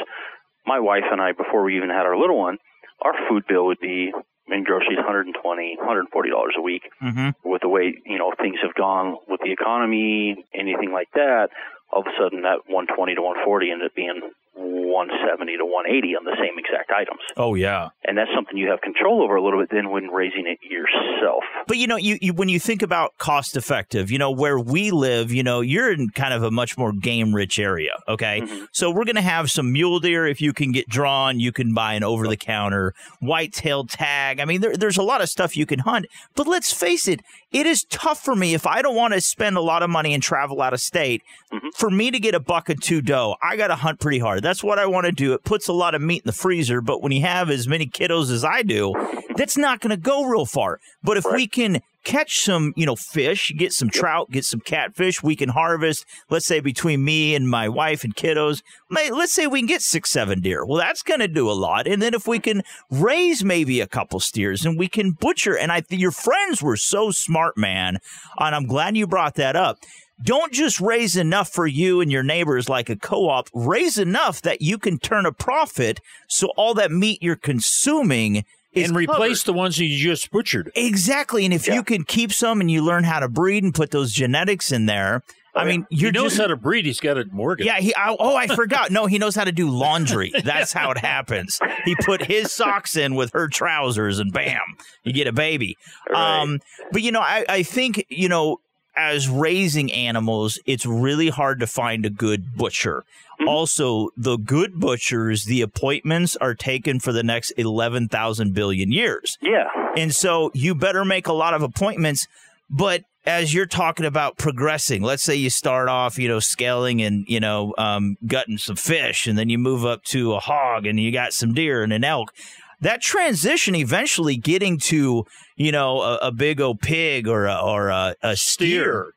my wife and I, before we even had our little one, our food bill would be in groceries 120 140 dollars a week Mm-hmm. with the way you know things have gone with the economy, anything like that, all of a sudden that 120 to 140 ended up being 170 to 180 on the same exact items, Oh yeah. and that's something you have control over a little bit then when raising it yourself. But you know, you, you when you think about cost effective, you know, where we live, you know, you're in kind of a much more game rich area. Okay. Mm-hmm. So we're gonna have some mule deer if you can get drawn, you can buy an over the counter, white-tailed tag. I mean, there, there's a lot of stuff you can hunt. But let's face it, it is tough for me if I don't want to spend a lot of money and travel out of state. Mm-hmm. For me to get a buck of two doe, I gotta hunt pretty hard. That's what I want to do. It puts a lot of meat in the freezer, but when you have as many kiddos as I do, that's not gonna go real far. But if we can catch some, you know, fish, get some trout, get some catfish, we can harvest, let's say between me and my wife and kiddos, let's say we can get six, seven deer. Well, that's going to do a lot. And then if we can raise maybe a couple steers and we can butcher, and I think your friends were so smart, man. And I'm glad you brought that up. Don't just raise enough for you and your neighbors like a co op. Raise enough that you can turn a profit so all that meat you're consuming is and replace covered. the ones you just butchered. Exactly. And if you can keep some and you learn how to breed and put those genetics in there, I mean, you're he knows just how to breed. He's got it Morgan. yeah, he. I, oh, I forgot. No, he knows how to do laundry. That's how it happens. He put his socks in with her trousers, and bam, you get a baby. Um, but you know, I, I think you know, as raising animals, it's really hard to find a good butcher. Also, the good butchers, the appointments are taken for the next eleven thousand billion years. Yeah. And so you better make a lot of appointments. But as you're talking about progressing, let's say you start off, you know, scaling and, you know, um, gutting some fish, and then you move up to a hog and you got some deer and an elk. That transition eventually getting to, you know, a, a big old pig or a, or a, a steer,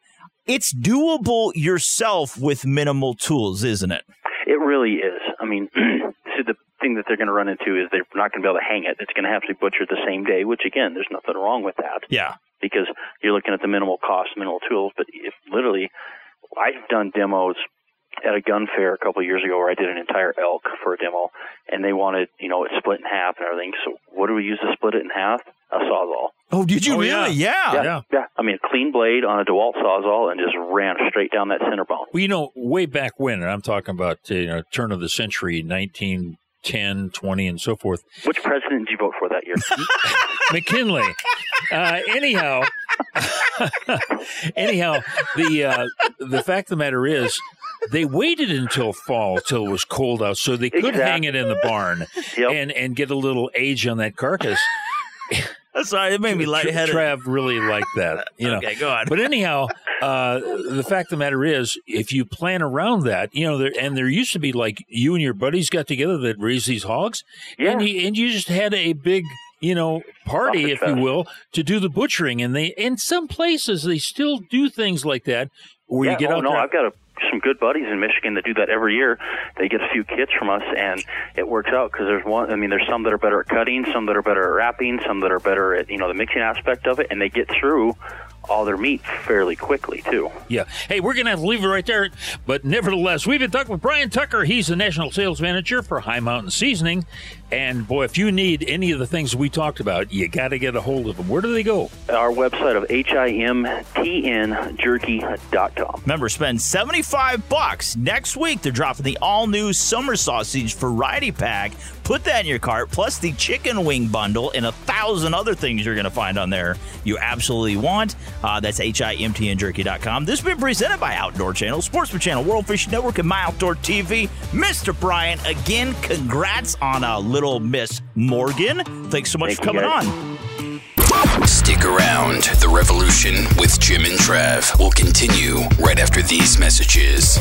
it's doable yourself with minimal tools, isn't it? It really is. I mean, so the thing that they're going to run into is they're not going to be able to hang it. It's going to have to be butchered the same day, which again, there's nothing wrong with that. Yeah. Because you're looking at the minimal cost, minimal tools. But if literally, I've done demos at a gun fair a couple of years ago where I did an entire elk for a demo, and they wanted you know it split in half and everything. So what do we use to split it in half? A sawzall. Oh, did you really? Yeah. yeah, yeah. I mean, a clean blade on a DeWalt sawzall and just ran straight down that center bone. Well, you know, way back when, and I'm talking about uh, you know turn of the century, 1910, 20, and so forth. Which president did you vote for that year? McKinley. Uh, anyhow, anyhow, the uh, the fact of the matter is, they waited until fall till it was cold out, so they could Exactly. hang it in the barn and and get a little age on that carcass. Sorry, it made me lightheaded. Trav really liked that. You know. Okay, go on. But anyhow, uh, the fact of the matter is, if you plan around that, you know, there, and there used to be like you and your buddies got together that raised these hogs, and you and you just had a big. You know, party, if you will, to do the butchering, and they in some places they still do things like that, where yeah, you get oh, out no, there. I've got a, some good buddies in Michigan that do that every year. They get a few kits from us, and it works out because there's one. I mean, there's some that are better at cutting, some that are better at wrapping, some that are better at you know the mixing aspect of it, and they get through all their meat fairly quickly too. Yeah. Hey, we're going to have to leave it right there. But nevertheless, we've been talking with Brian Tucker. He's the national sales manager for Hi Mountain Seasoning. And boy, if you need any of the things we talked about, you got to get a hold of them. Where do they go? Our website of himtnjerky.com. Remember, spend 75 bucks. Next week, they're dropping the all new summer sausage variety pack. Put that in your cart, plus the chicken wing bundle and a thousand other things you're going to find on there you absolutely want. Uh, that's himtnjerky.com. This has been presented by Outdoor Channel, Sportsman Channel, World Fishing Network, and My Outdoor TV. Mr. Brian, again, congrats on a little Miss Morgan. Thanks so much Thank for coming guys. on. Stick around. The revolution with Jim and Trav will continue right after these messages.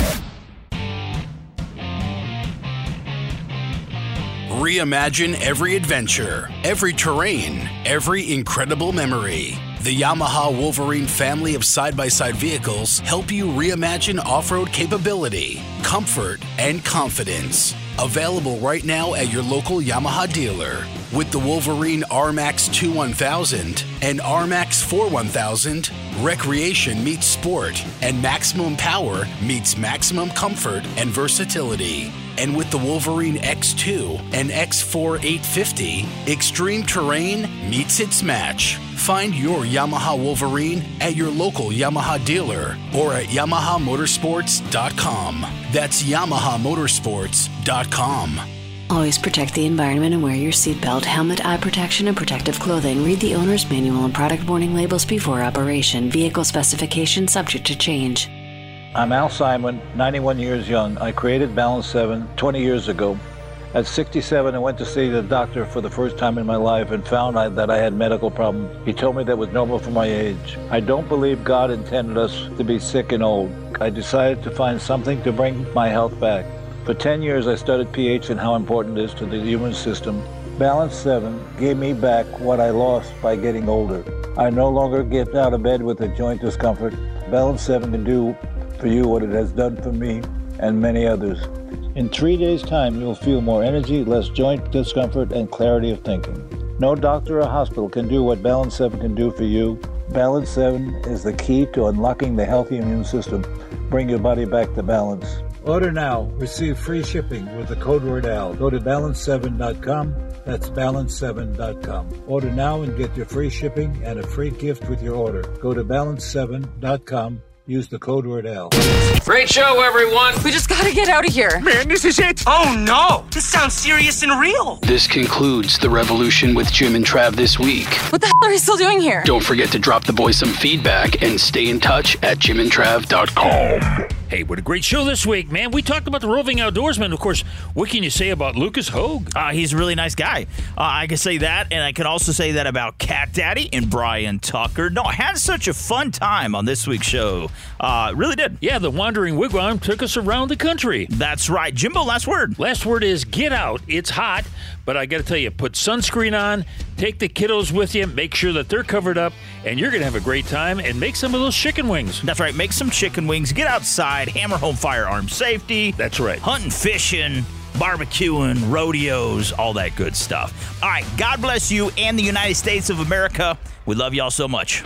Reimagine every adventure, every terrain, every incredible memory. The Yamaha Wolverine family of side by side vehicles help you reimagine off road capability, comfort, and confidence. Available right now at your local Yamaha dealer. With the Wolverine RMAX 2 1000 and RMAX 4 1000, recreation meets sport, and maximum power meets maximum comfort and versatility. And with the Wolverine X2 and X4 850, extreme terrain meets its match. Find your Yamaha Wolverine at your local Yamaha dealer or at YamahaMotorsports.com. That's YamahaMotorsports.com. Always protect the environment and wear your seatbelt, helmet, eye protection, and protective clothing. Read the owner's manual and product warning labels before operation. Vehicle specifications subject to change. I'm Al Simon, 91 years young. I created Balance 7 20 years ago. At 67, I went to see the doctor for the first time in my life and found that I had medical problems. He told me that was normal for my age. I don't believe God intended us to be sick and old. I decided to find something to bring my health back. For 10 years, I studied pH and how important it is to the human system. Balance 7 gave me back what I lost by getting older. I no longer get out of bed with a joint discomfort. Balance 7 can do for you what it has done for me and many others. In three days' time, you'll feel more energy, less joint discomfort, and clarity of thinking. No doctor or hospital can do what Balance 7 can do for you. Balance 7 is the key to unlocking the healthy immune system. Bring your body back to balance. Order now. Receive free shipping with the code word AL. Go to balance7.com. That's balance7.com. Order now and get your free shipping and a free gift with your order. Go to balance7.com. Use the code word AL. Great show, everyone. We just gotta get out of here. Man, this is it. Oh no, this sounds serious and real. This concludes the revolution with Jim and Trav this week. What the hell are we still doing here? Don't forget to drop the boys some feedback and stay in touch at jimandtrav.com. Hey, what a great show this week, man. We talked about the roving outdoorsman. Of course, what can you say about Lucas Hoge? Uh, he's a really nice guy. Uh, I can say that, and I can also say that about Cat Daddy and Brian Tucker. No, I had such a fun time on this week's show. Uh, really did. Yeah, the Wandering Wigwam took us around the country. That's right. Jimbo, last word. Last word is get out. It's hot, but I got to tell you, put sunscreen on, take the kiddos with you, make sure that they're covered up, and you're going to have a great time and make some of those chicken wings. That's right. Make some chicken wings. Get outside. Hammer home firearm safety. That's right. Hunting, fishing, barbecuing, rodeos, all that good stuff. All right. God bless you and the United States of America. We love y'all so much.